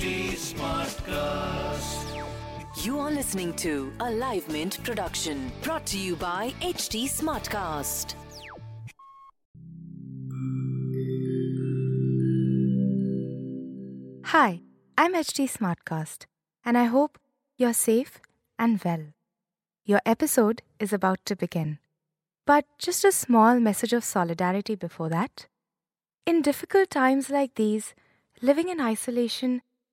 Smartcast. You are listening to a Live Mint production brought to you by HT Smartcast. Hi, I'm HT Smartcast, and I hope you're safe and well. Your episode is about to begin. But just a small message of solidarity before that. In difficult times like these, living in isolation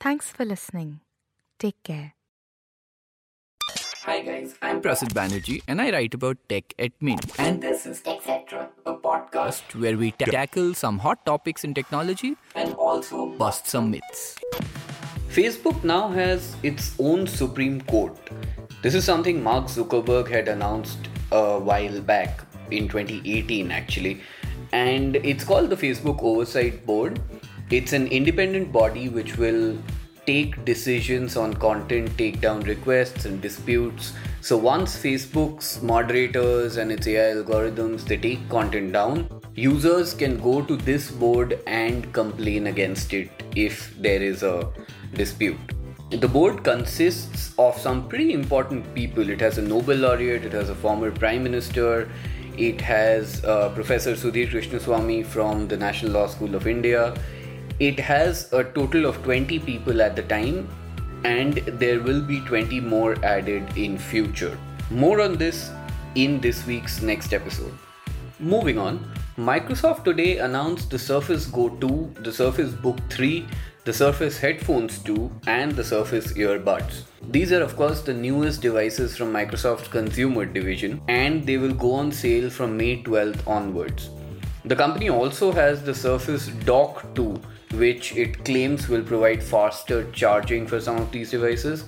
Thanks for listening. Take care. Hi guys, I'm Prasid Banerjee and I write about tech at Mint. And This is TechCetra, a podcast where we ta- tackle some hot topics in technology and also bust some myths. Facebook now has its own Supreme Court. This is something Mark Zuckerberg had announced a while back in 2018, actually. And it's called the Facebook Oversight Board. It's an independent body which will take decisions on content takedown requests and disputes. So once Facebook's moderators and its AI algorithms they take content down, users can go to this board and complain against it if there is a dispute. The board consists of some pretty important people. It has a Nobel laureate, it has a former prime minister, it has uh, Professor Sudhir Krishnaswamy from the National Law School of India. It has a total of 20 people at the time, and there will be 20 more added in future. More on this in this week's next episode. Moving on, Microsoft today announced the Surface Go 2, the Surface Book 3, the Surface Headphones 2, and the Surface Earbuds. These are, of course, the newest devices from Microsoft's consumer division, and they will go on sale from May 12th onwards. The company also has the Surface Dock 2, which it claims will provide faster charging for some of these devices,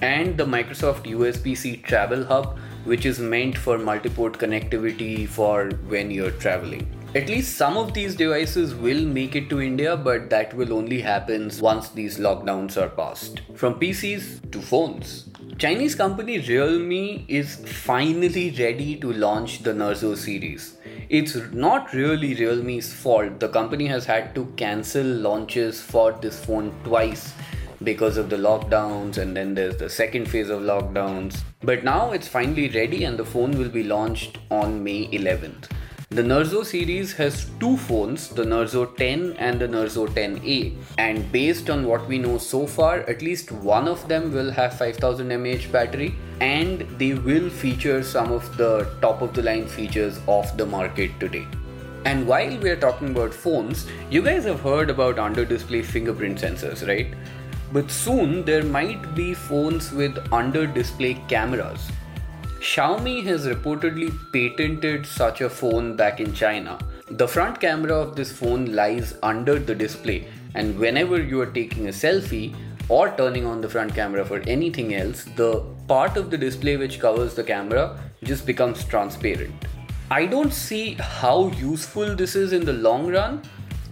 and the Microsoft USB C Travel Hub, which is meant for multi-port connectivity for when you're traveling. At least some of these devices will make it to India, but that will only happen once these lockdowns are passed. From PCs to phones. Chinese company Realme is finally ready to launch the Narzo series. It's not really Realme's fault. The company has had to cancel launches for this phone twice because of the lockdowns and then there's the second phase of lockdowns. But now it's finally ready and the phone will be launched on May 11th. The Narzo series has two phones, the Narzo 10 and the Narzo 10A. And based on what we know so far, at least one of them will have 5000 mAh battery and they will feature some of the top of the line features of the market today. And while we are talking about phones, you guys have heard about under display fingerprint sensors, right? But soon there might be phones with under display cameras. Xiaomi has reportedly patented such a phone back in China. The front camera of this phone lies under the display, and whenever you are taking a selfie or turning on the front camera for anything else, the part of the display which covers the camera just becomes transparent. I don't see how useful this is in the long run,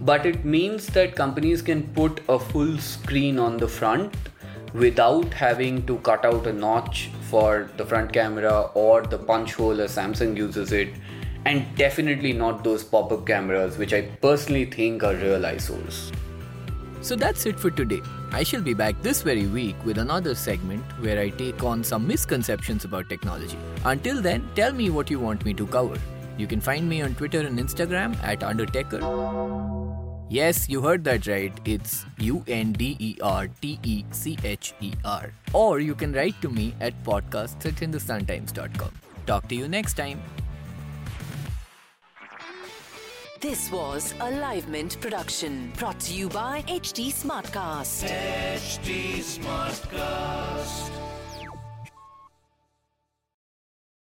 but it means that companies can put a full screen on the front without having to cut out a notch for the front camera or the punch hole as Samsung uses it, and definitely not those pop up cameras, which I personally think are real eyesores. So that's it for today. I shall be back this very week with another segment where I take on some misconceptions about technology. Until then, tell me what you want me to cover. You can find me on Twitter and Instagram at Undertaker. Yes, you heard that right. It's U N D E R T E C H E R. Or you can write to me at podcasts at hindustantimes.com. Talk to you next time. This was a Live Mint production brought to you by HT Smartcast. HT Smartcast.